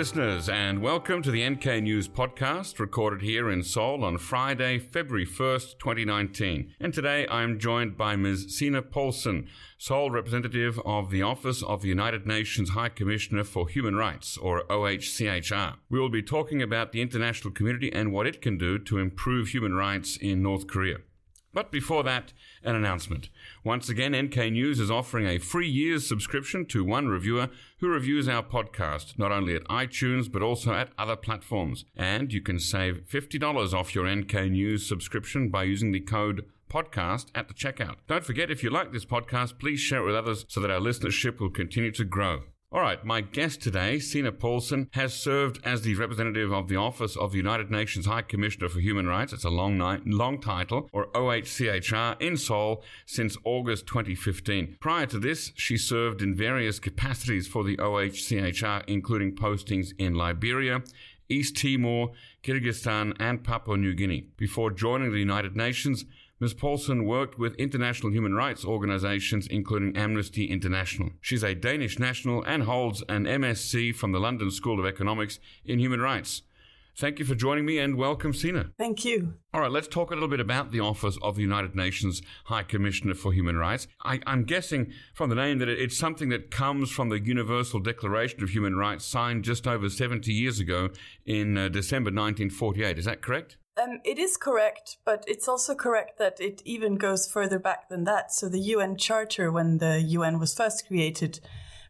listeners, and welcome to the NK News podcast, recorded here in Seoul on Friday, February 1st, 2019. And today I'm joined by Ms. Signe Poulsen, Seoul representative of the Office of the United Nations High Commissioner for Human Rights, or OHCHR. We will be talking about the international community and what it can do to improve human rights in North Korea. But before that, an announcement. Once again, NK News is offering a free year's subscription to one reviewer who reviews our podcast, not only at iTunes, but also at other platforms. And you can save $50 off your NK News subscription by using the code podcast at the checkout. Don't forget, if you like this podcast, please share it with others so that our listenership will continue to grow. All right, my guest today, Signe Poulsen, has served as the representative of the Office of the United Nations High Commissioner for Human Rights. It's a long, night, long title, or OHCHR, in Seoul since August 2015. Prior to this, she served in various capacities for the OHCHR, including postings in Liberia, East Timor, Kyrgyzstan, and Papua New Guinea. Before joining the United Nations, Ms. Poulsen worked with international human rights organizations, including Amnesty International. She's a Danish national and holds an MSc from the London School of Economics in Human Rights. Thank you for joining me and welcome, Signe. Thank you. All right, let's talk a little bit about the Office of the United Nations High Commissioner for Human Rights. I, am guessing from the name that it's something that comes from the Universal Declaration of Human Rights signed just over 70 years ago in uh, December 1948. Is that correct? Um, it is correct, but it's also correct that it even goes further back than that. So the UN Charter, when the UN was first created,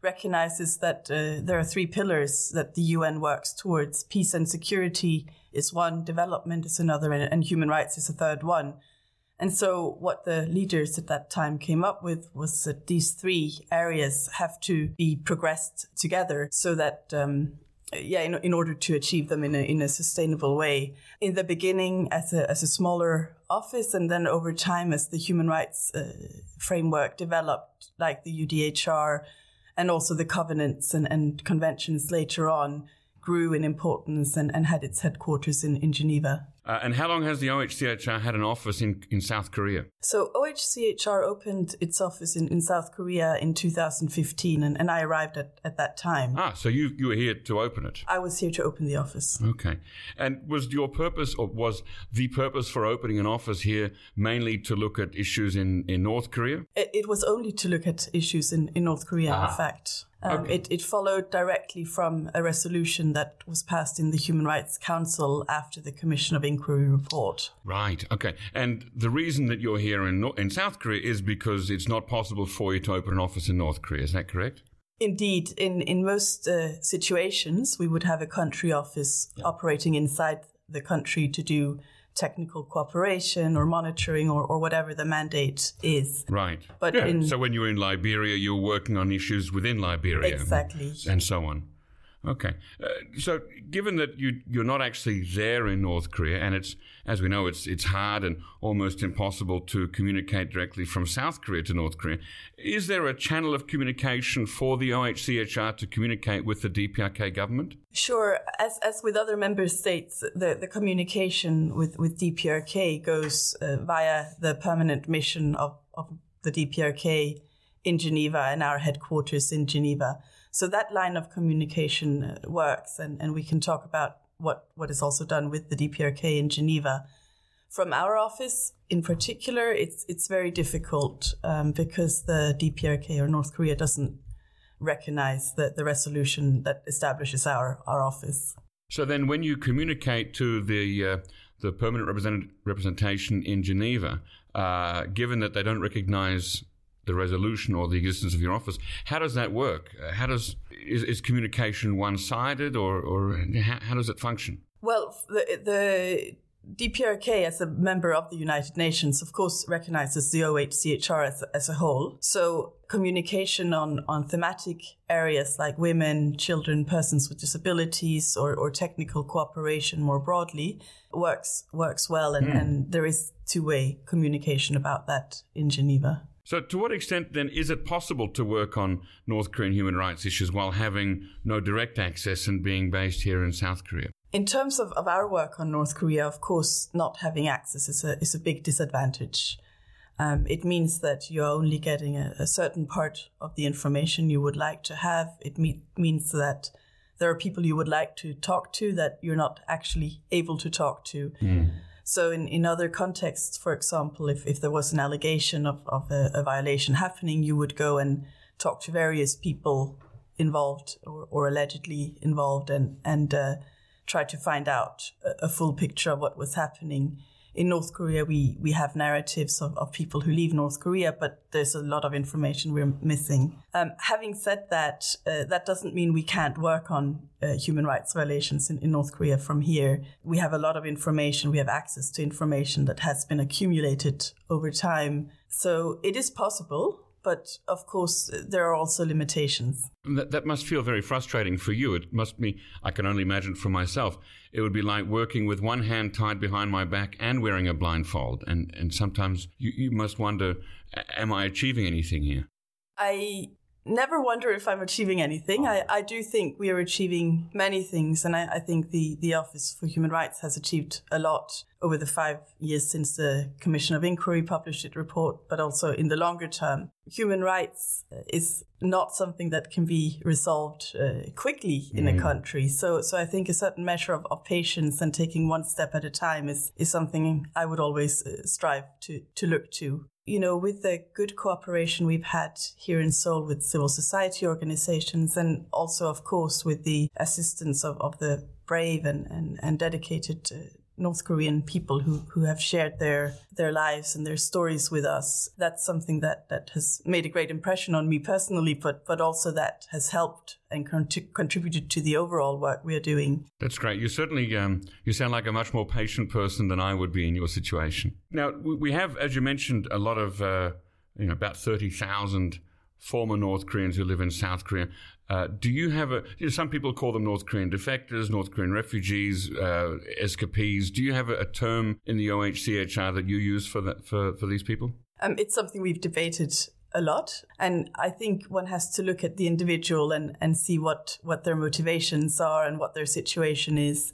recognizes that uh, there are three pillars that the UN works towards. Peace and security is one, development is another, and, human rights is a third one. And so what the leaders at that time came up with was that these three areas have to be progressed together so that um, yeah, in, in order to achieve them in a, in a sustainable way. In the beginning, as a, as a smaller office, and then over time, as the human rights uh, framework developed, like the UDHR, and also the covenants and, and conventions later on, grew in importance and, and had its headquarters in, in Geneva. Uh, and how long has the OHCHR had an office in, in South Korea? So, OHCHR opened its office in, in South Korea in 2015, and, and I arrived at, at that time. Ah, so you, you were here to open it? I was here to open the office. Okay. And was your purpose, or was the purpose for opening an office here mainly to look at issues in, in North Korea? It, it was only to look at issues in, in North Korea, ah. in fact. Um, okay. it, it followed directly from a resolution that was passed in the Human Rights Council after the Commission of Inquiry report. Right. Okay. And the reason that you're here in in South Korea is because it's not possible for you to open an office in North Korea. Is that correct? Indeed, in in most uh, situations, we would have a country office yeah. operating inside the country to do technical cooperation or monitoring or, or whatever the mandate is. Right. But yeah. in, so when you were in Liberia, you were working on issues within Liberia. Exactly. And so on. Okay. Uh, so, given that you you're not actually there in North Korea, and it's as we know, it's it's hard and almost impossible to communicate directly from South Korea to North Korea. Is there a channel of communication for the OHCHR to communicate with the DPRK government? Sure. As as with other member states, the the communication with with DPRK goes uh, via the permanent mission of of the DPRK in Geneva and our headquarters in Geneva. So that line of communication uh, works, and, and we can talk about what, what is also done with the DPRK in Geneva. From our office in particular, it's, it's very difficult um, because the DPRK or North Korea doesn't recognize the, the resolution that establishes our, our office. So then, when you communicate to the uh, the permanent represent- representation in Geneva, uh, given that they don't recognize the resolution or the existence of your office. How does that work? Uh, how does is, is communication one sided or, or how, how, does it function? Well, the, the DPRK, as a member of the United Nations, of course, recognizes the OHCHR as, as a whole. So communication on, on thematic areas like women, children, persons with disabilities, or, or technical cooperation more broadly works works well, and, mm. and there is two way communication about that in Geneva. So, to what extent then is it possible to work on North Korean human rights issues while having no direct access and being based here in South Korea? In terms of, of our work on North Korea, of course, not having access is a, is a big disadvantage. Um, it means that you're only getting a, a, certain part of the information you would like to have. It me- means that there are people you would like to talk to that you're not actually able to talk to. Mm. So in, in other contexts, for example, if, if there was an allegation of, of a, a violation happening, you would go and talk to various people involved or, or allegedly involved and, and uh, try to find out a, a, full picture of what was happening in North Korea, we, we have narratives of, of people who leave North Korea, but there's a lot of information we're missing. Um, having said that, uh, that doesn't mean we can't work on uh, human rights violations in, in North Korea from here. We have a lot of information, we have access to information that has been accumulated over time. So it is possible but of course there are also limitations. That, that must feel very frustrating for you. It must be, I can only imagine for myself, it would be like working with one hand tied behind my back and wearing a blindfold. And, and sometimes you, you must wonder, am I achieving anything here? I never wonder if I'm achieving anything. I, I do think we are achieving many things, and I, I, think the, the Office for Human Rights has achieved a lot over the five years since the Commission of Inquiry published its report, but also in the longer term. Human rights is not something that can be resolved uh, quickly in mm. a country. So, so I think a certain measure of, of, patience and taking one step at a time is, is something I would always uh, strive to, to look to you know, with the good cooperation we've had here in Seoul with civil society organizations and also, of course, with the assistance of, of the brave and, and, and dedicated uh, North Korean people who, who have shared their their lives and their stories with us. That's something that, that has made a great impression on me personally, but but also that has helped and con- contributed to the overall work we are doing. That's great. You certainly um, you sound like a much more patient person than I would be in your situation. Now we have, as you mentioned, a lot of uh, you know about thirty thousand former North Koreans who live in South Korea. Uh, do you have a? You know, some people call them North Korean defectors, North Korean refugees, uh, escapees. Do you have a, a, term in the OHCHR that you use for that for, for these people? Um, it's something we've debated a lot, and I think one has to look at the individual and and see what what their motivations are and what their situation is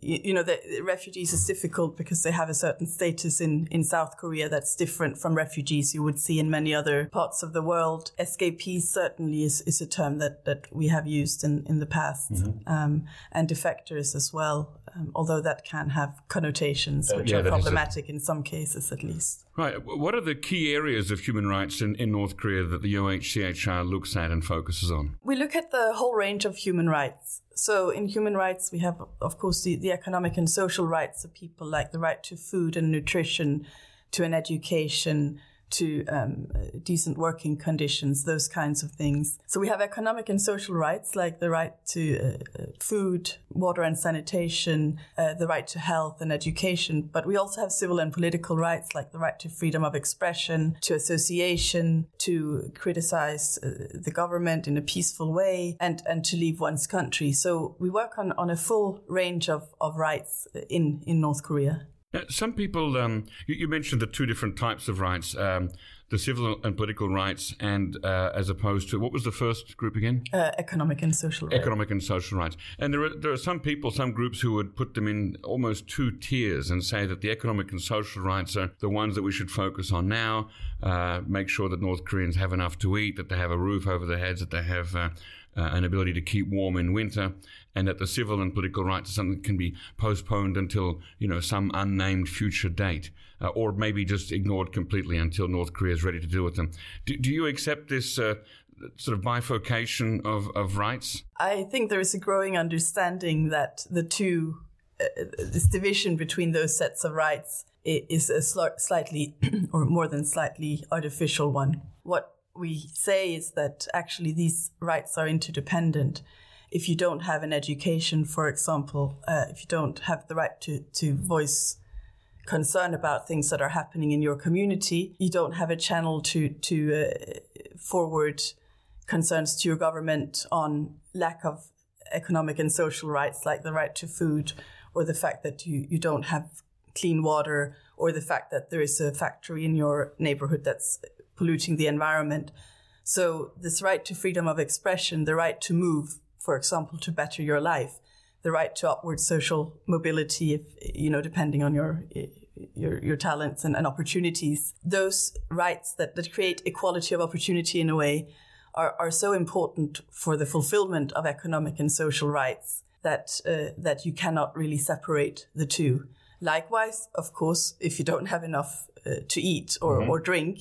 you, you know, the refugees is difficult because they have a certain status in, in South Korea that's different from refugees you would see in many other parts of the world. Escapees certainly is, is a term that, that we have used in, in the past, mm-hmm. um, and defectors as well, um, although that can have connotations which yeah, are problematic a... in some cases at least. Right. What are the key areas of human rights in, in North Korea that the OHCHR looks at and focuses on? We look at the whole range of human rights. So in human rights, we have, of course, the, the economic and social rights of people, like the right to food and nutrition, to an education, to um, decent working conditions, those kinds of things. So we have economic and social rights like the right to uh, uh, food, water and sanitation, uh, the right to health and education. But we also have civil and political rights like the right to freedom of expression, to association, to criticize uh, the government in a peaceful way, and, and to leave one's country. So we work on, on a full range of, of rights in, in North Korea. Now, some people, um, you, you, mentioned the two different types of rights, um, the civil and political rights, and uh, as opposed to what was the first group again? Uh, economic and social rights. Economic and social rights. And there are, there are some people, some groups who would put them in almost two tiers and say that the economic and social rights are the ones that we should focus on now, uh, make sure that North Koreans have enough to eat, that they have a roof over their heads, that they have uh, an ability to keep warm in winter, and that the civil and political rights are something that can be postponed until you know some unnamed future date, uh, or maybe just ignored completely until North Korea is ready to deal with them. Do, do you accept this? Uh, sort of bifurcation of, of rights? I think there is a growing understanding that the two, uh, this division between those sets of rights is a sl- slightly, or more than slightly, artificial one. What we say is that actually these rights are interdependent. If you don't have an education, for example, uh, if you don't have the right to, to voice concern about things that are happening in your community, you don't have a channel to, to uh, forward concerns to your government on lack of economic and social rights, like the right to food, or the fact that you, you don't have clean water, or the fact that there is a factory in your neighborhood that's polluting the environment. So this right to freedom of expression, the right to move, for example, to better your life, the right to upward social mobility, if you know, depending on your your, your talents and, and opportunities, those rights that, that create equality of opportunity in a way are, are so important for the fulfillment of economic and social rights that uh, that you cannot really separate the two. Likewise, of course, if you don't have enough uh, to eat or, mm-hmm. or drink,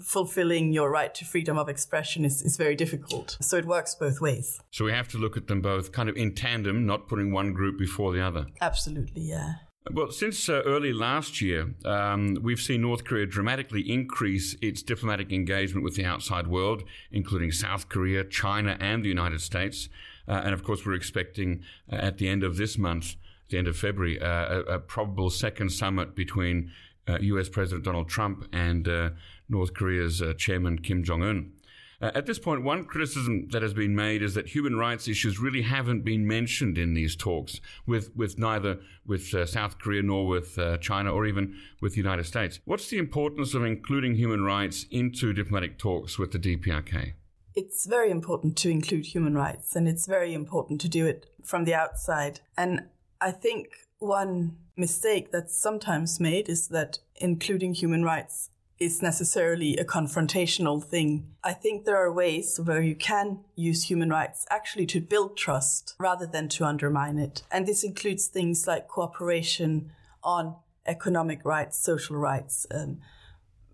fulfilling your right to freedom of expression is, is very difficult. So it works both ways. So we have to look at them both kind of in tandem, not putting one group before the other. Absolutely, yeah. Well, since uh, early last year, um, we've seen North Korea dramatically increase its diplomatic engagement with the outside world, including South Korea, China, and the United States. Uh, and of course, we're expecting uh, at the end of this month, the end of February, uh, a, a, probable second summit between US uh, President Donald Trump and uh, North Korea's chairman Kim Jong un. Uh, at this point, one criticism that has been made is that human rights issues really haven't been mentioned in these talks with, with neither with uh, South Korea nor with uh, China or even with the United States. What's the importance of including human rights into diplomatic talks with the DPRK? It's very important to include human rights, and it's very important to do it from the outside. And I think one mistake that's sometimes made is that including human rights is necessarily a confrontational thing. I think there are ways where you can use human rights actually to build trust rather than to undermine it. And this includes things like cooperation on economic rights, social rights, um,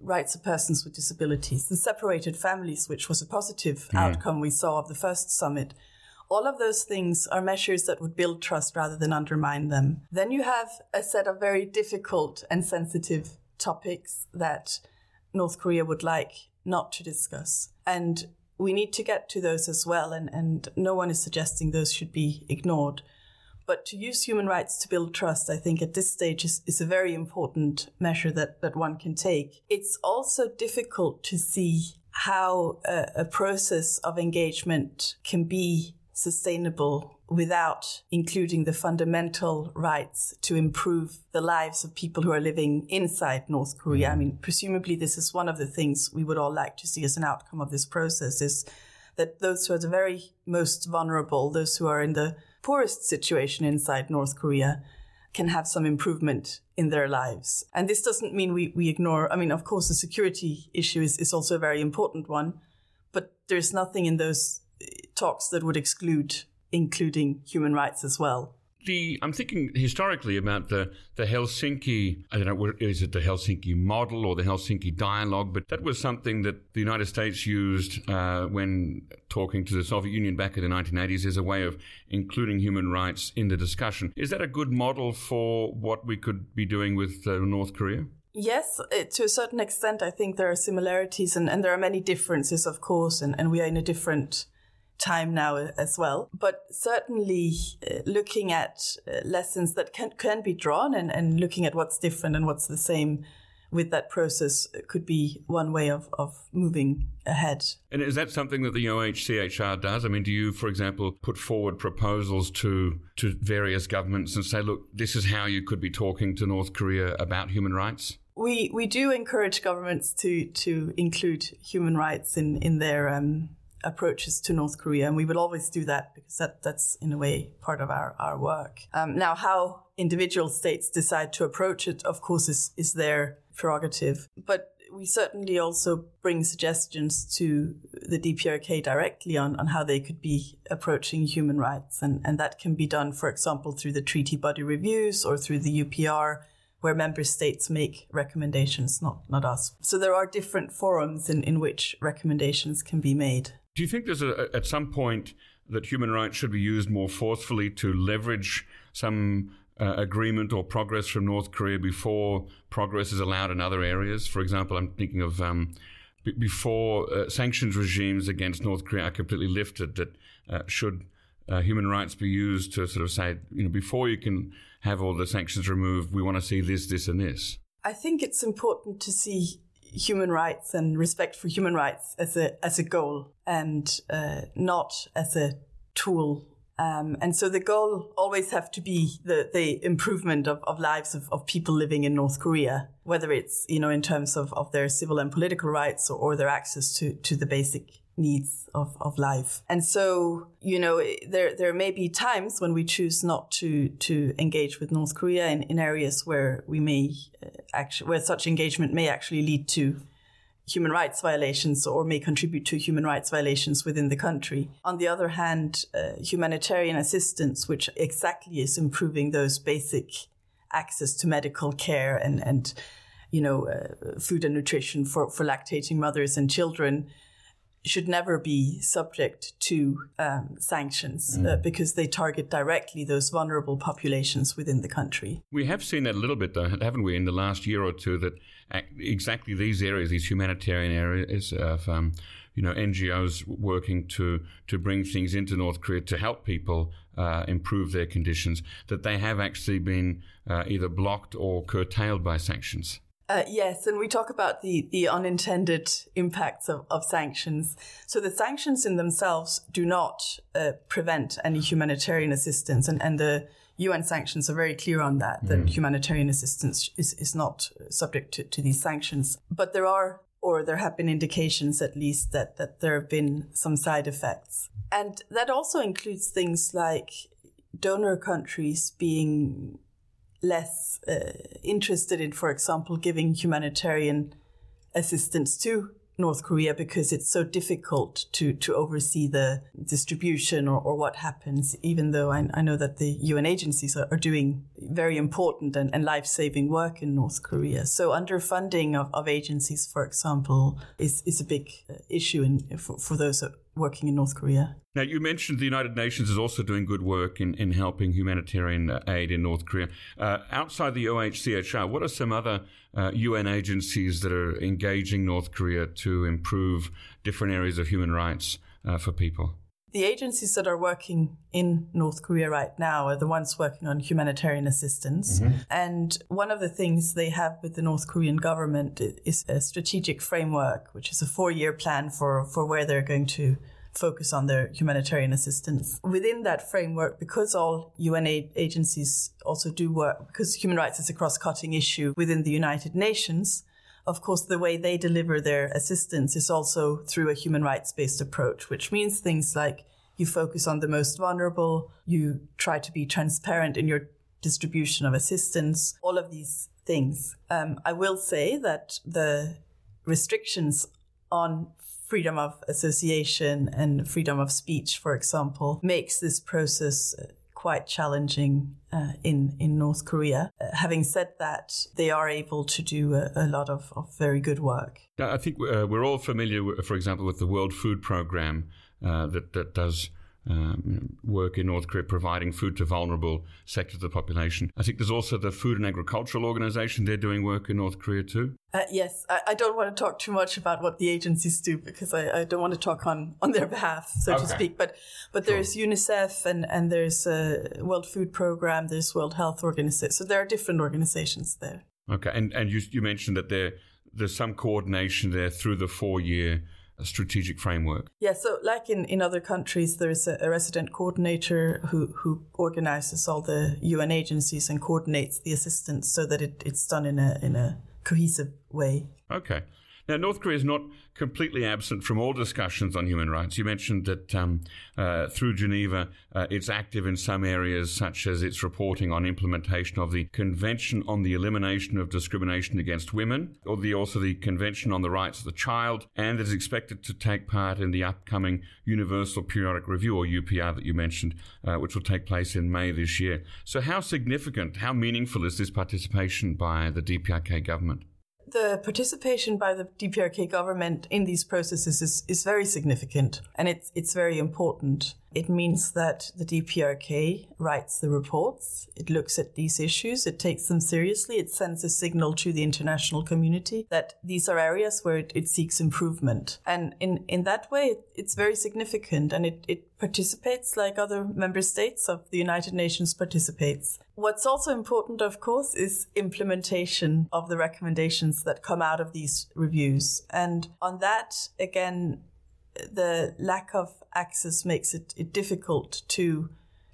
rights of persons with disabilities, the separated families, which was a positive mm. outcome we saw of the first summit. All of those things are measures that would build trust rather than undermine them. Then you have a set of very difficult and sensitive topics that North Korea would like not to discuss. And we need to get to those as well. And, and no one is suggesting those should be ignored. But to use human rights to build trust, I think at this stage is, is a very important measure that, that one can take. It's also difficult to see how a, a process of engagement can be sustainable without including the fundamental rights to improve the lives of people who are living inside North Korea. I mm. mean, presumably this is one of the things we would all like to see as an outcome of this process is that those who are the very most vulnerable, those who are in the poorest situation inside North Korea, can have some improvement in their lives. And this doesn't mean we, we ignore, I mean, of course, the security issue is, is also a very important one, but there's nothing in those eh, talks that would exclude including human rights as well. The, I'm thinking historically about the, the Helsinki, I don't know, is it the Helsinki model or the Helsinki dialogue? But that was something that the United States used uh, when talking to the Soviet Union back in the 1980s as a way of including human rights in the discussion. Is that a good model for what we could be doing with uh, North Korea? Yes, to a certain extent, I think there are similarities and, and there are many differences, of course, and, and we are in a different time now as well. But certainly uh, looking at uh, lessons that can, can be drawn and, and looking at what's different and what's the same with that process could be one way of, of moving ahead. And is that something that the OHCHR does? I mean, do you, for example, put forward proposals to to various governments and say, look, this is how you could be talking to North Korea about human rights? We we do encourage governments to to include human rights in in their um, approaches to North Korea, and we will always do that because that, that's in a way part of our, our work. Um, now, how individual states decide to approach it, of course, is, is their prerogative. But we certainly also bring suggestions to the DPRK directly on, on how they could be approaching human rights. And, and that can be done, for example, through the treaty body reviews or through the UPR where member states make recommendations, not, not us. So there are different forums in, in which recommendations can be made. Do you think there's a, at some point that human rights should be used more forcefully to leverage some uh, agreement or progress from North Korea before progress is allowed in other areas? For example, I'm thinking of um, b- before uh, sanctions regimes against North Korea are completely lifted, that uh, should uh, human rights be used to sort of say, you know, before you can have all the sanctions removed, we want to see this, this, and this? I think it's important to see human rights and respect for human rights as a as a goal and uh, not as a tool. Um, and so the goal always have to be the, the improvement of, of lives of, of people living in North Korea, whether it's, you know, in terms of, of their civil and political rights or, or their access to, to the basic needs of, of life. And so, you know, there, there may be times when we choose not to, to engage with North Korea in, in areas where we may uh, actually, where such engagement may actually lead to human rights violations or may contribute to human rights violations within the country. On the other hand, uh, humanitarian assistance, which exactly is improving those basic access to medical care and, and you know, uh, food and nutrition for, for lactating mothers and children, should never be subject to um, sanctions uh, mm. uh, because they target directly those vulnerable populations within the country. We have seen that a little bit, though, haven't we, in the last year or two, that exactly these areas, these humanitarian areas of um, you know NGOs working to to bring things into North Korea to help people uh, improve their conditions, that they have actually been uh, either blocked or curtailed by sanctions. Uh, yes, and we talk about the, the unintended impacts of, of sanctions. So the sanctions in themselves do not uh, prevent any humanitarian assistance, and, and the UN sanctions are very clear on that, that mm. humanitarian assistance is, is not subject to, to these sanctions. But there are, or there have been indications at least, that, that there have been some side effects. And that also includes things like donor countries being less uh, interested in, for example, giving humanitarian assistance to North Korea because it's so difficult to, to oversee the distribution or, or what happens, even though I, I know that the UN agencies are, are doing very important and, and life saving work in North Korea. So, underfunding of, of agencies, for example, is, is a big uh, issue in, for, for those working in North Korea. Now, you mentioned the United Nations is also doing good work in, in helping humanitarian uh, aid in North Korea. Uh, outside the OHCHR, what are some other uh, UN agencies that are engaging North Korea to improve different areas of human rights uh, for people? The agencies that are working in North Korea right now are the ones working on humanitarian assistance. Mm-hmm. And one of the things they have with the North Korean government is a strategic framework, which is a four year plan for, for where they're going to focus on their humanitarian assistance. Within that framework, because all UN agencies also do work, because human rights is a cross cutting issue within the United Nations, of course, the way they deliver their assistance is also through a human rights based approach, which means things like you focus on the most vulnerable, you try to be transparent in your distribution of assistance, all of these things. Um, I will say that the restrictions on freedom of association and freedom of speech, for example, makes this process quite challenging uh, in in North Korea. Uh, having said that, they are able to do a, a lot of, of, very good work. I think uh, we're all familiar, for example, with the World Food Programme uh, that that does um, work in North Korea providing food to vulnerable sectors of the population. I think there's also the Food and Agricultural Organization. They're doing work in North Korea too. Uh, yes, I, I, don't want to talk too much about what the agencies do because I, I don't want to talk on, on their behalf, so okay. to speak. But but there's UNICEF and and there's a World Food Program, there's World Health Organization. So there are different organizations there. Okay, and and you you mentioned that there there's some coordination there through the four year strategic framework? Yeah, so like in, in other countries, there's a, a, resident coordinator who, who organizes all the UN agencies and coordinates the assistance so that it, it's done in a, in a cohesive way. Okay. Now, North Korea is not completely absent from all discussions on human rights. You mentioned that um, uh, through Geneva, uh, it's active in some areas, such as its reporting on implementation of the Convention on the Elimination of Discrimination Against Women, or the, also the Convention on the Rights of the Child, and is expected to take part in the upcoming Universal Periodic Review, or UPR, that you mentioned, uh, which will take place in May this year. So, how significant, how meaningful is this participation by the DPRK government? The participation by the DPRK government in these processes is, is very significant and it's, it's very important. It means that the DPRK writes the reports, it looks at these issues, it takes them seriously, it sends a signal to the international community that these are areas where it, it seeks improvement. And in, in that way, it's very significant and it, it participates like other member states of the United Nations participates. What's also important, of course, is implementation of the recommendations that come out of these reviews. And on that, again, the lack of access makes it, it difficult to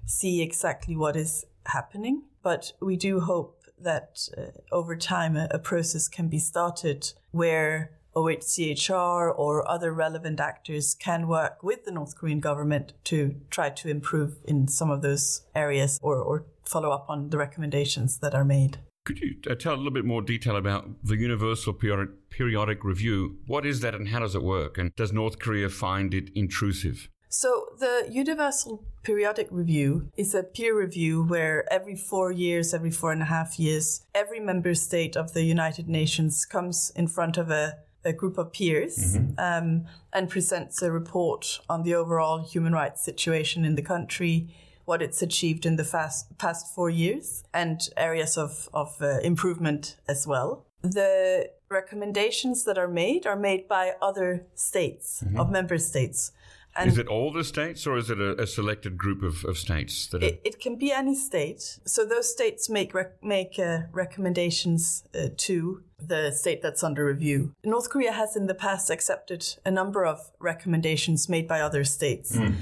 see exactly what is happening. But we do hope that uh, over time a, a, process can be started where OHCHR or other relevant actors can work with the North Korean government to try to improve in some of those areas or, or follow up on the recommendations that are made. Could you uh, tell a little bit more detail about the Universal Periodic, Periodic Review? What is that and how does it work? And does North Korea find it intrusive? So, the Universal Periodic Review is a peer review where every four years, every four and a half years, every member state of the United Nations comes in front of a, a group of peers mm-hmm. um, and presents a report on the overall human rights situation in the country what it's achieved in the fast, past four years and areas of, of uh, improvement as well. The recommendations that are made are made by other states, mm-hmm. of member states. And is it all the states or is it a, a selected group of, of states? That it, it, can be any state. So those states make, rec- make uh, recommendations uh, to the state that's under review. North Korea has in the past accepted a number of recommendations made by other states. Mm.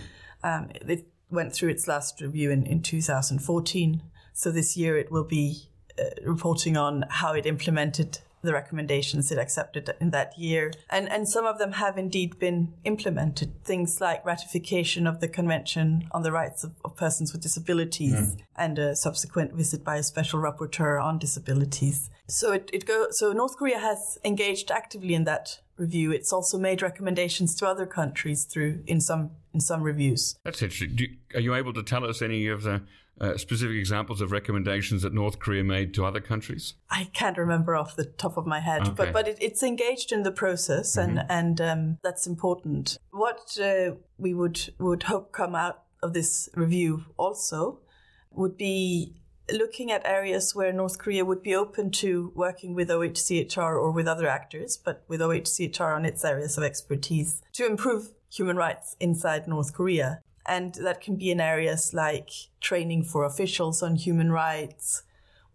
Um, it, went through its last review in, in 2014. So this year it will be uh, reporting on how it implemented the recommendations it accepted in that year. And, and some of them have indeed been implemented. Things like ratification of the Convention on the Rights of, of Persons with Disabilities mm. and a subsequent visit by a special rapporteur on disabilities. So it, it go, so North Korea has engaged actively in that review. It's also made recommendations to other countries through in some in some reviews. That's interesting. You, are you able to tell us any of the uh, specific examples of recommendations that North Korea made to other countries? I can't remember off the top of my head, okay. but but it, it's engaged in the process, mm-hmm. and and um, that's important. What uh, we would would hope come out of this review also would be looking at areas where North Korea would be open to working with OHCHR or with other actors, but with OHCHR on its areas of expertise to improve human rights inside North Korea. And that can be in areas like training for officials on human rights,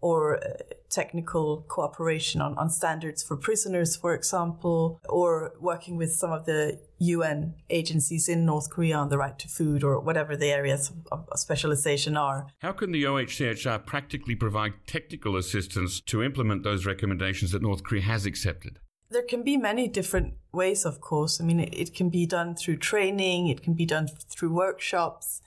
or uh, technical cooperation on, on standards for prisoners, for example, or working with some of the UN agencies in North Korea on the right to food or whatever the areas of, of specialization are. How can the OHCHR practically provide technical assistance to implement those recommendations that North Korea has accepted? There can be many different ways, of course. I mean, it, it can be done through training, it can be done through workshops.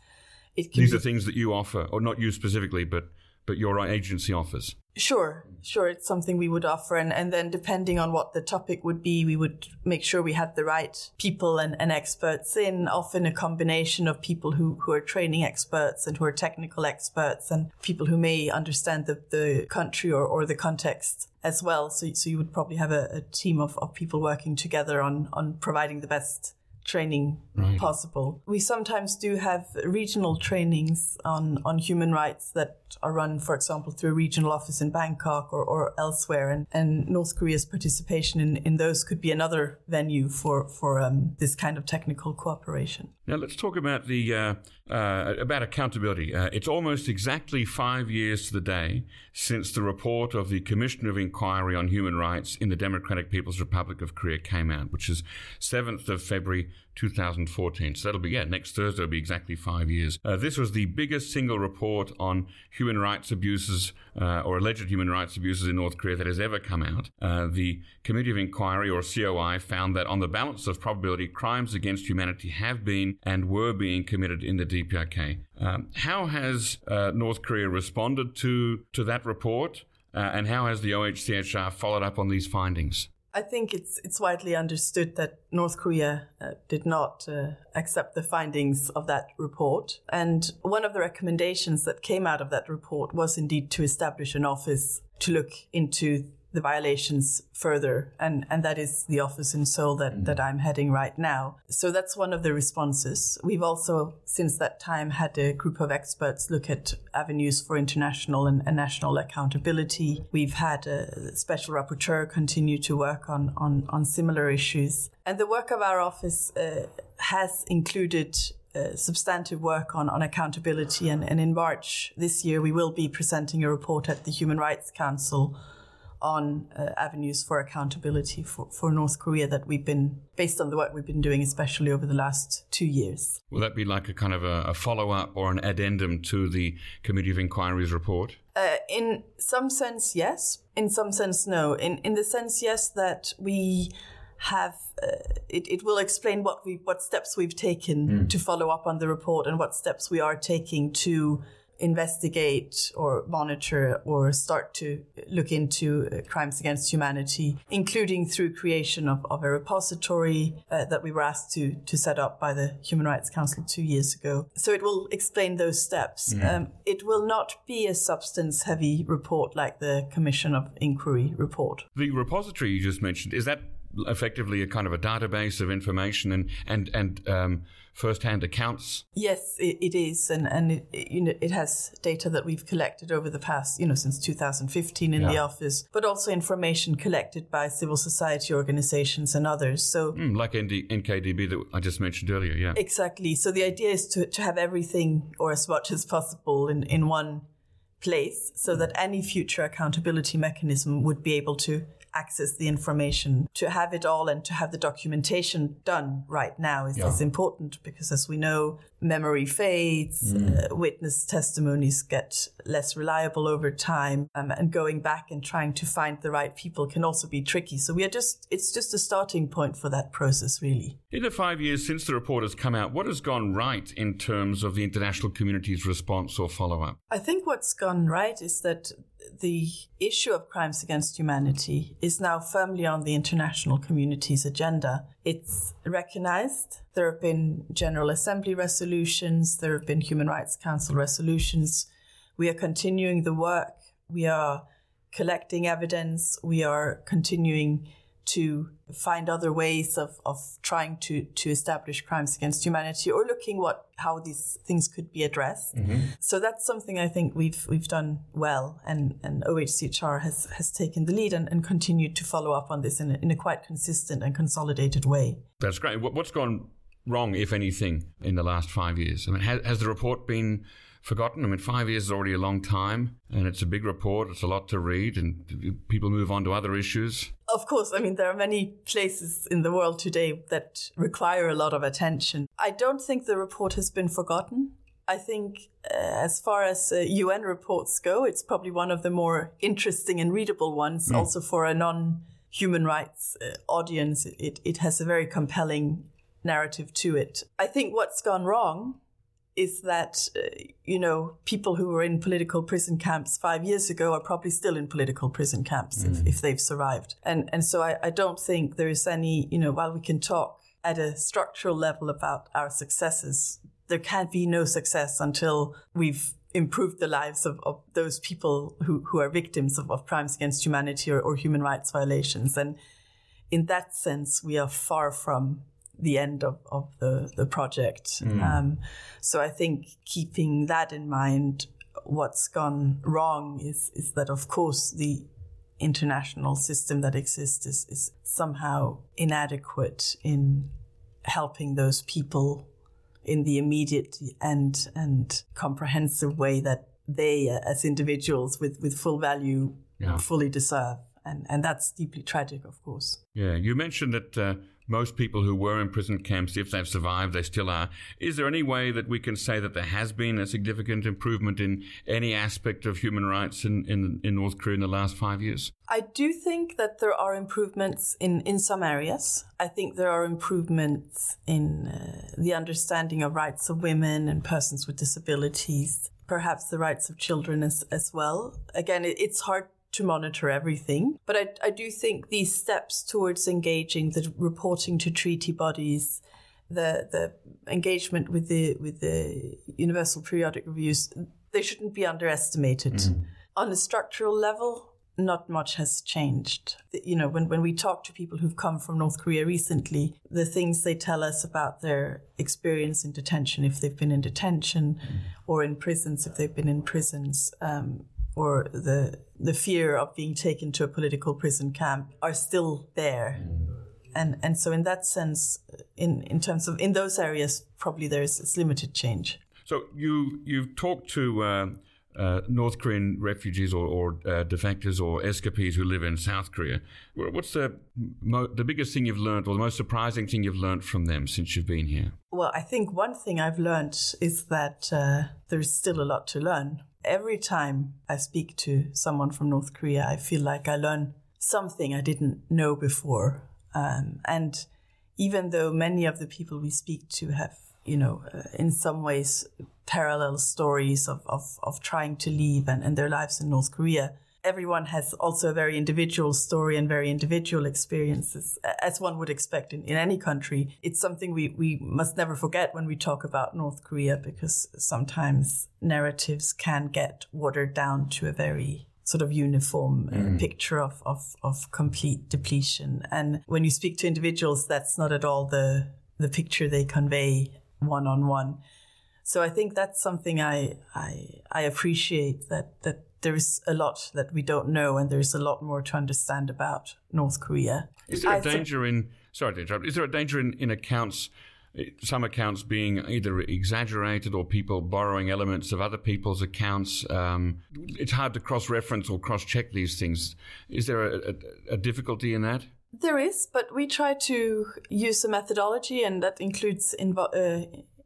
These be... are things that you offer, or not you specifically, but but your agency offers? Sure, sure. It's something we would offer. And, and then depending on what the topic would be, we would make sure we had the right people and, and experts in, often a combination of people who, who are training experts and who are technical experts and people who may understand the, the country or, or the context as well. So, so you would probably have a, a team of, of people working together on, on providing the best training right. possible. We sometimes do have regional trainings on, on human rights that are run, for example, through a regional office in Bangkok or, or elsewhere. And, and North Korea's participation in, in those could be another venue for, for um, this kind of technical cooperation. Now let's talk about the uh, uh, about accountability. Uh, it's almost exactly five years to the day since the report of the Commission of Inquiry on Human Rights in the Democratic People's Republic of Korea came out, which is 7th of February 2014. So that'll be, yeah, next Thursday will be exactly five years. Uh, this was the biggest single report on human rights abuses uh, or alleged human rights abuses in North Korea that has ever come out. Uh, the Committee of Inquiry, or COI, found that on the balance of probability, crimes against humanity have been and were being committed in the DPRK. Um, how has uh, North Korea responded to, to that report? Uh, and how has the OHCHR followed up on these findings? I think it's it's widely understood that North Korea uh, did not uh, accept the findings of that report, and one of the recommendations that came out of that report was indeed to establish an office to look into the violations further. And, and that is the office in Seoul that, mm-hmm. that I'm heading right now. So that's one of the responses. We've also, since that time, had a group of experts look at avenues for international and, and national accountability. We've had a special rapporteur continue to work on, on, on similar issues. And the work of our office uh, has included uh, substantive work on, on accountability. And, and in March this year, we will be presenting a report at the Human Rights Council on uh, avenues for accountability for, for North Korea that we've been, based on the work we've been doing, especially over the last two years. Will that be like a kind of a, a follow up or an addendum to the Committee of Inquiry's report? Uh, in some sense, yes. In some sense, no. In, in the sense, yes, that we have uh, it, it will explain what we what steps we've taken mm. to follow up on the report and what steps we are taking to investigate or monitor or start to look into uh, crimes against humanity, including through creation of, of a repository uh, that we were asked to, to set up by the Human Rights Council two years ago. So it will explain those steps. Mm. Um, it will not be a substance heavy report like the Commission of Inquiry report. The repository you just mentioned, is that effectively a kind of a database of information and, and, and, um, first-hand accounts? Yes, it, it is, and and it, you know it has data that we've collected over the past you know since 2015 in yeah. the office, but also information collected by civil society organizations and others. So mm, like ND, NKDB that I just mentioned earlier, yeah, exactly. So the idea is to to have everything or as much as possible in in one place so that any future accountability mechanism would be able to access the information, to have it all and to have the documentation done right now is, yeah. is important because, as we know, memory fades, mm. uh, witness testimonies get less reliable over time, um, and going back and trying to find the right people can also be tricky. So we are just, it's just a starting point for that process, really. In the five years since the report has come out, what has gone right in terms of the international community's response or follow up? I think what's gone right is that the issue of crimes against humanity is now firmly on the international community's agenda. It's recognized. There have been General Assembly resolutions, there have been Human Rights Council resolutions. We are continuing the work. We are collecting evidence. We are continuing to find other ways of, of trying to, to establish crimes against humanity or looking what how these things could be addressed. Mm-hmm. So that's something I think we've we've done well and, and OHCHR has, has taken the lead and, and continued to follow up on this in a, in a quite consistent and consolidated way. That's great. What's gone wrong, if anything, in the last five years? I mean, has, has the report been forgotten. I mean, five years is already a long time, and it's a big report. It's a lot to read, and people move on to other issues. Of course, I mean, there are many places in the world today that require a lot of attention. I don't think the report has been forgotten. I think, uh, as far as uh, UN reports go, it's probably one of the more interesting and readable ones, mm. also for a non human rights uh, audience. It, it has a very compelling narrative to it. I think what's gone wrong is that, uh, you know, people who were in political prison camps five years ago are probably still in political prison camps mm. if, if they've survived. And, and so I, I don't think there is any, you know, while we can talk at a structural level about our successes, there can't be no success until we've improved the lives of, of those people who, who are victims of, of crimes against humanity or, or human rights violations. And in that sense, we are far from the end of, of the, the project. Mm. Um, so I think keeping that in mind, what's gone wrong is, is that, of course, the international system that exists is, is somehow inadequate in helping those people in the immediate and, and comprehensive way that they, as individuals with, with full value, yeah. fully deserve. And, and that's deeply tragic, of course. Yeah, you mentioned that uh, most people who were in prison camps, if they've survived, they still are. Is there any way that we can say that there has been a significant improvement in any aspect of human rights in, in, in North Korea in the last five years? I do think that there are improvements in, in some areas. I think there are improvements in uh, the understanding of rights of women and persons with disabilities, perhaps the rights of children as, as well. Again, it, it's hard to monitor everything. But I, I do think these steps towards engaging the reporting to treaty bodies, the the engagement with the with the universal periodic reviews, they shouldn't be underestimated. Mm. On a structural level, not much has changed. You know, when, when we talk to people who've come from North Korea recently, the things they tell us about their experience in detention, if they've been in detention, mm. or in prisons, if they've been in prisons, um, or the the fear of being taken to a political prison camp are still there. And and so in that sense, in, in terms of in those areas, probably there's it's limited change. So you you've talked to uh, uh, North Korean refugees or, or uh, defectors or escapees who live in South Korea. What's the mo- the biggest thing you've learned, or the most surprising thing you've learned from them since you've been here? Well, I think one thing I've learned is that uh, there's still a lot to learn every time I speak to someone from North Korea, I feel like I learn something I didn't know before. Um, and even though many of the people we speak to have you know, uh, in some ways parallel stories of, of, of trying to leave and, and their lives in North Korea. Everyone has also a very individual story and very individual experiences, as one would expect in, in any country. It's something we, we must never forget when we talk about North Korea, because sometimes narratives can get watered down to a very sort of uniform uh, mm. picture of, of, of complete depletion. And when you speak to individuals, that's not at all the, the picture they convey one on one. So I think that's something I, I, I appreciate that, that there is a lot that we don't know and there's a lot more to understand about North Korea. Is there a danger th- in, sorry to interrupt, is there a danger in, in accounts some accounts being either exaggerated or people borrowing elements of other people's accounts. Um, it's hard to cross reference or cross check these things. Is there a, a, a, difficulty in that? There is, but we try to use a methodology, and that includes invo- uh,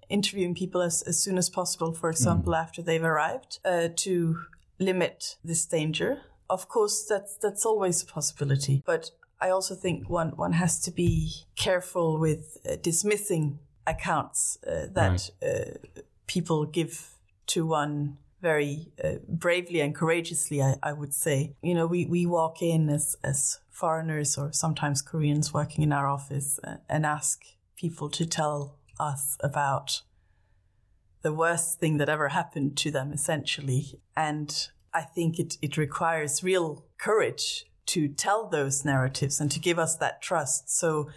interviewing people as, as soon as possible, for example, mm. after they've arrived, uh, to limit this danger. Of course, that's that's always a possibility, but I also think one one has to be careful with uh, dismissing accounts uh, that right. uh, people give to one very uh, bravely and courageously. I, I, would say, you know, we we walk in as as foreigners or sometimes Koreans working in our office uh, and ask people to tell us about the worst thing that ever happened to them, essentially, and I think it, it requires real courage to tell those narratives and to give us that trust. So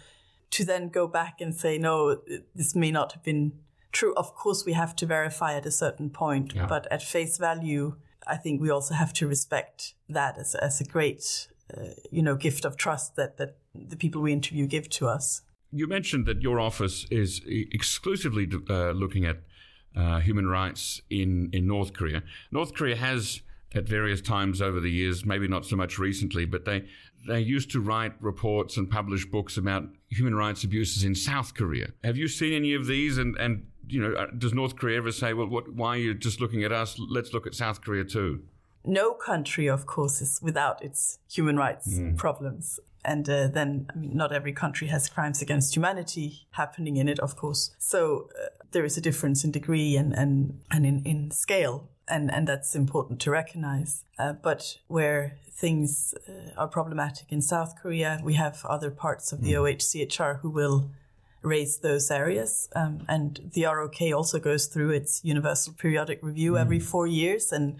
to then go back and say, no, this may not have been true. Of course, we have to verify at a certain point, yeah. but at face value, I think we also have to respect that as, as a great, uh, you know, gift of trust that, that the people we interview give to us. You mentioned that your office is exclusively uh, looking at uh, human rights in, in North Korea. North Korea has at various times over the years, maybe not so much recently, but they they used to write reports and publish books about human rights abuses in South Korea. Have you seen any of these? And and you know, uh, does North Korea ever say, well, what, why are you just looking at us? Let's look at South Korea too. No country, of course, is without its human rights mm. problems. And uh, then, I mean, not every country has crimes against humanity happening in it, of course. So uh, there is a difference in degree and, and, and in, in scale and and that's important to recognize. Uh, but where things uh, are problematic in South Korea, we have other parts of the mm. OHCHR who will raise those areas. Um, and the ROK also goes through its universal periodic review mm. every four years, and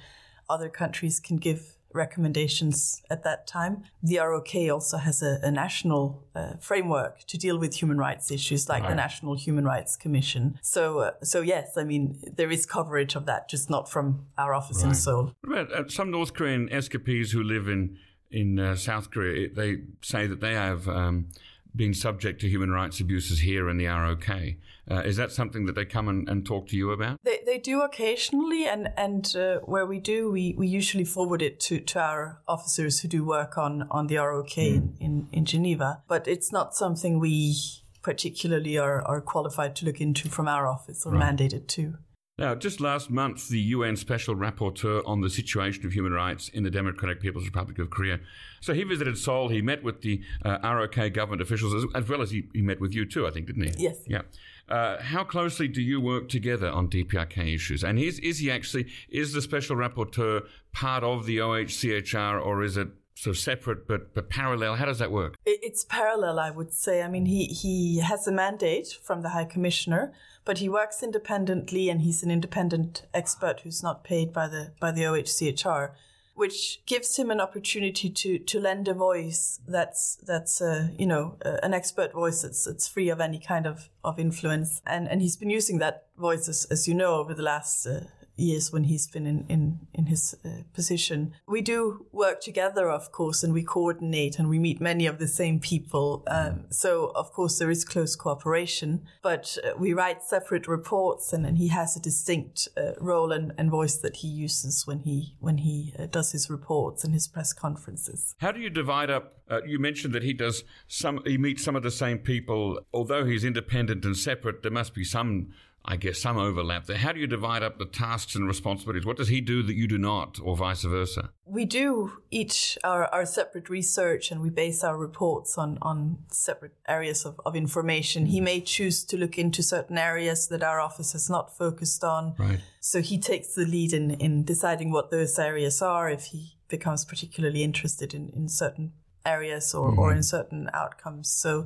other countries can give recommendations at that time. The ROK also has a, a national uh, framework to deal with human rights issues, like right. the National Human Rights Commission. So, uh, so yes, I mean there is coverage of that, just not from our office right. in Seoul. What about uh, some North Korean escapees who live in in uh, South Korea? They say that they have. Um, been subject to human rights abuses here in the ROK. Uh, is that something that they come and, and, talk to you about? They, they do occasionally, and and uh, where we do, we, we usually forward it to, to our officers who do work on, on the ROK mm. in, in Geneva. But it's not something we particularly are, are qualified to look into from our office or right. mandated to. Now, just last month, the UN Special Rapporteur on the situation of human rights in the Democratic People's Republic of Korea. So he visited Seoul. He met with the uh, ROK government officials as, as, well as he, he met with you too, I think, didn't he? Yes. Yeah. Uh, how closely do you work together on DPRK issues? And is, is he actually, is the Special Rapporteur part of the OHCHR or is it sort of separate but, but parallel? How does that work? It's parallel, I would say. I mean, he, he has a mandate from the High Commissioner but he works independently and he's an independent expert who's not paid by the by the OHCHR, which gives him an opportunity to to lend a voice that's that's uh, you know uh, an expert voice that's that's free of any kind of of influence and and he's been using that voice as, as you know over the last uh, years when he's been in, in, in his uh, position. We do work together, of course, and we coordinate and we meet many of the same people. Um, so, of course, there is close cooperation, but uh, we write separate reports and, and he has a distinct uh, role and, and, voice that he uses when he, when he uh, does his reports and his press conferences. How do you divide up? Uh, you mentioned that he does some, he meets some of the same people. Although he's independent and separate, there must be some I guess, some overlap there. How do you divide up the tasks and responsibilities? What does he do that you do not, or vice versa? We do each our, our separate research and we base our reports on, on separate areas of, of information. He may choose to look into certain areas that our office has not focused on. Right. So he takes the lead in, in deciding what those areas are if he becomes particularly interested in, in certain areas or, mm-hmm. or in certain outcomes. So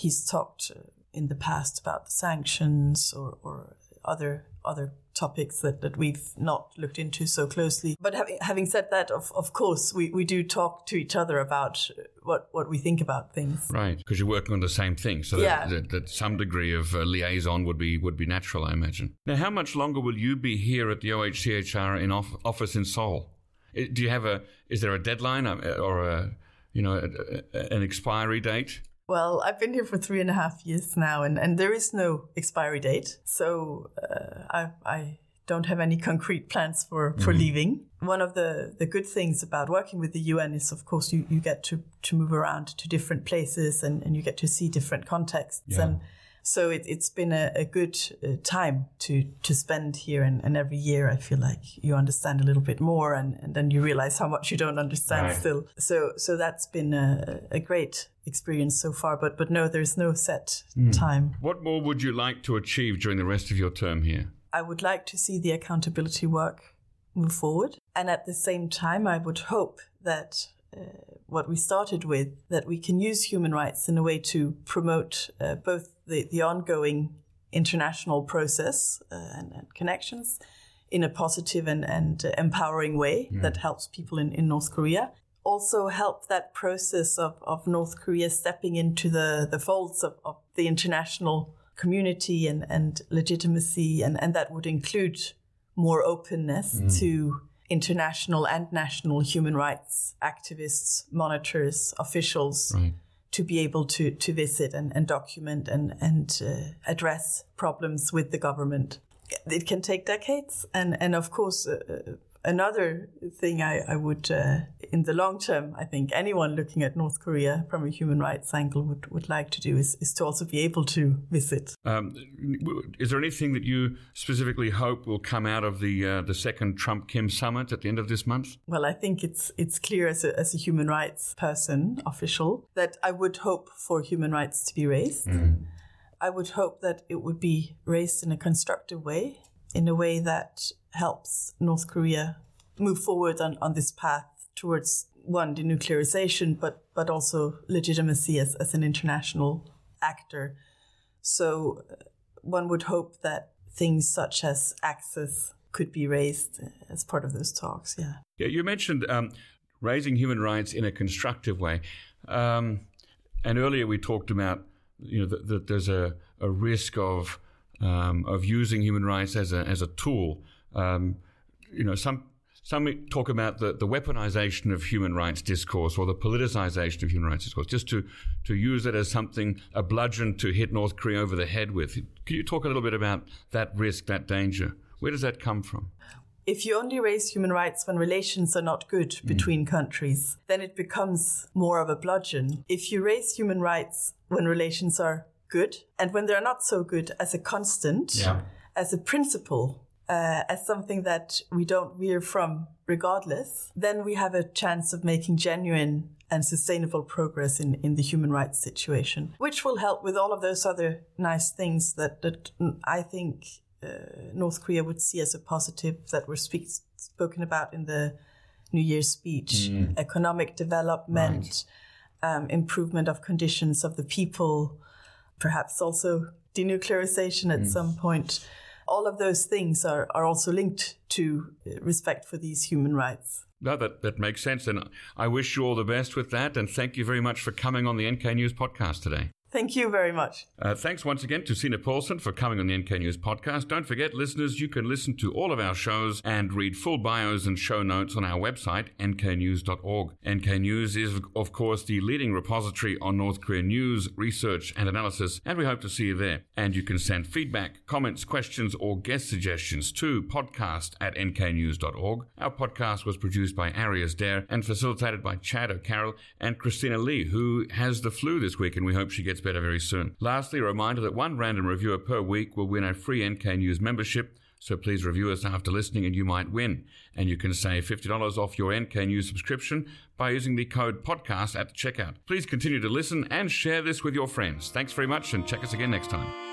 he's talked uh, in the past about the sanctions or, or other other topics that, that we've not looked into so closely. But having, having said that, of, of course, we, we do talk to each other about what, what we think about things. Right, because you're working on the same thing. So yeah. that, that, that some degree of uh, liaison would be would be natural, I imagine. Now, how much longer will you be here at the OHCHR in off, office in Seoul? Do you have a, is there a deadline uh, or a, you know, a, a, an expiry date? Well, I've been here for three and a half years now, and, and there is no expiry date. So uh, I, I don't have any concrete plans for, for mm-hmm. leaving. One of the, the good things about working with the UN is, of course, you, you get to, to move around to different places and, and you get to see different contexts. Yeah. And so it, has been a, a good uh, time to, to spend here. And, and, every year I feel like you understand a little bit more and, and then you realize how much you don't understand right. still. So, so that's been a, a great experience so far. But, but no, there's no set mm. time. What more would you like to achieve during the rest of your term here? I would like to see the accountability work move forward. And at the same time, I would hope that uh, what we started with, that we can use human rights in a way to promote uh, both the, the ongoing international process uh, and, and, connections in a positive and, and empowering way yeah. that helps people in, in North Korea. Also help that process of, of North Korea stepping into the, the folds of, of the international community and, and legitimacy, and, and that would include more openness mm. to international and national human rights activists, monitors, officials right. to be able to, to visit and, and document and, and uh, address problems with the government. It can take decades, and, and of course, uh, another thing I, I would, uh, in the long term, I think anyone looking at North Korea from a human rights angle would, would like to do is, is to also be able to visit. Um, is there anything that you specifically hope will come out of the uh, the second Trump Kim summit at the end of this month? Well, I think it's it's clear as a, as a human rights person, official, that I would hope for human rights to be raised. Mm. I would hope that it would be raised in a constructive way, in a way that helps North Korea move forward on, on this path towards one denuclearization, but but also legitimacy as, as an international actor. So uh, one would hope that things such as access could be raised as part of those talks. Yeah. Yeah. You mentioned um, raising human rights in a constructive way, um, and earlier we talked about you know that, that there's a, a risk of um, of using human rights as a as a tool um, you know, some some talk about the, the weaponization of human rights discourse or the politicization of human rights discourse, just to, to use it as something, a bludgeon to hit North Korea over the head with. Can you talk a little bit about that risk, that danger? Where does that come from? If you only raise human rights when relations are not good mm. between countries, then it becomes more of a bludgeon. If you raise human rights when relations are good and when they're not so good as a constant, yeah. as a principle, uh, as something that we don't veer from regardless, then we have a chance of making genuine and sustainable progress in, in the human rights situation, which will help with all of those other nice things that, that I think uh, North Korea would see as a positive that were speak, spoken about in the New Year's speech mm. economic development, right. um, improvement of conditions of the people, perhaps also denuclearization at mm. some point all of those things are, are also linked to uh, respect for these human rights. No, that, that makes sense. And I wish you all the best with that. And thank you very much for coming on the NK News podcast today. Thank you very much. Uh, thanks once again to Signe Poulsen for coming on the NK News podcast. Don't forget, listeners, you can listen to all of our shows and read full bios and show notes on our website, nknews.org. NK News is, of course, the leading repository on North Korean news, research, and analysis, and we hope to see you there. And you can send feedback, comments, questions, or guest suggestions to podcast at nknews.org. Our podcast was produced by Arias Dare and facilitated by Chad O'Carroll and Christina Lee, who has the flu this week, and we hope she gets gets better very soon. Lastly, a reminder that one random reviewer per week will win a free NK News membership. So please review us after listening and you might win. And you can save $50 off your NK News subscription by using the code podcast at the checkout. Please continue to listen and share this with your friends. Thanks very much and check us again next time.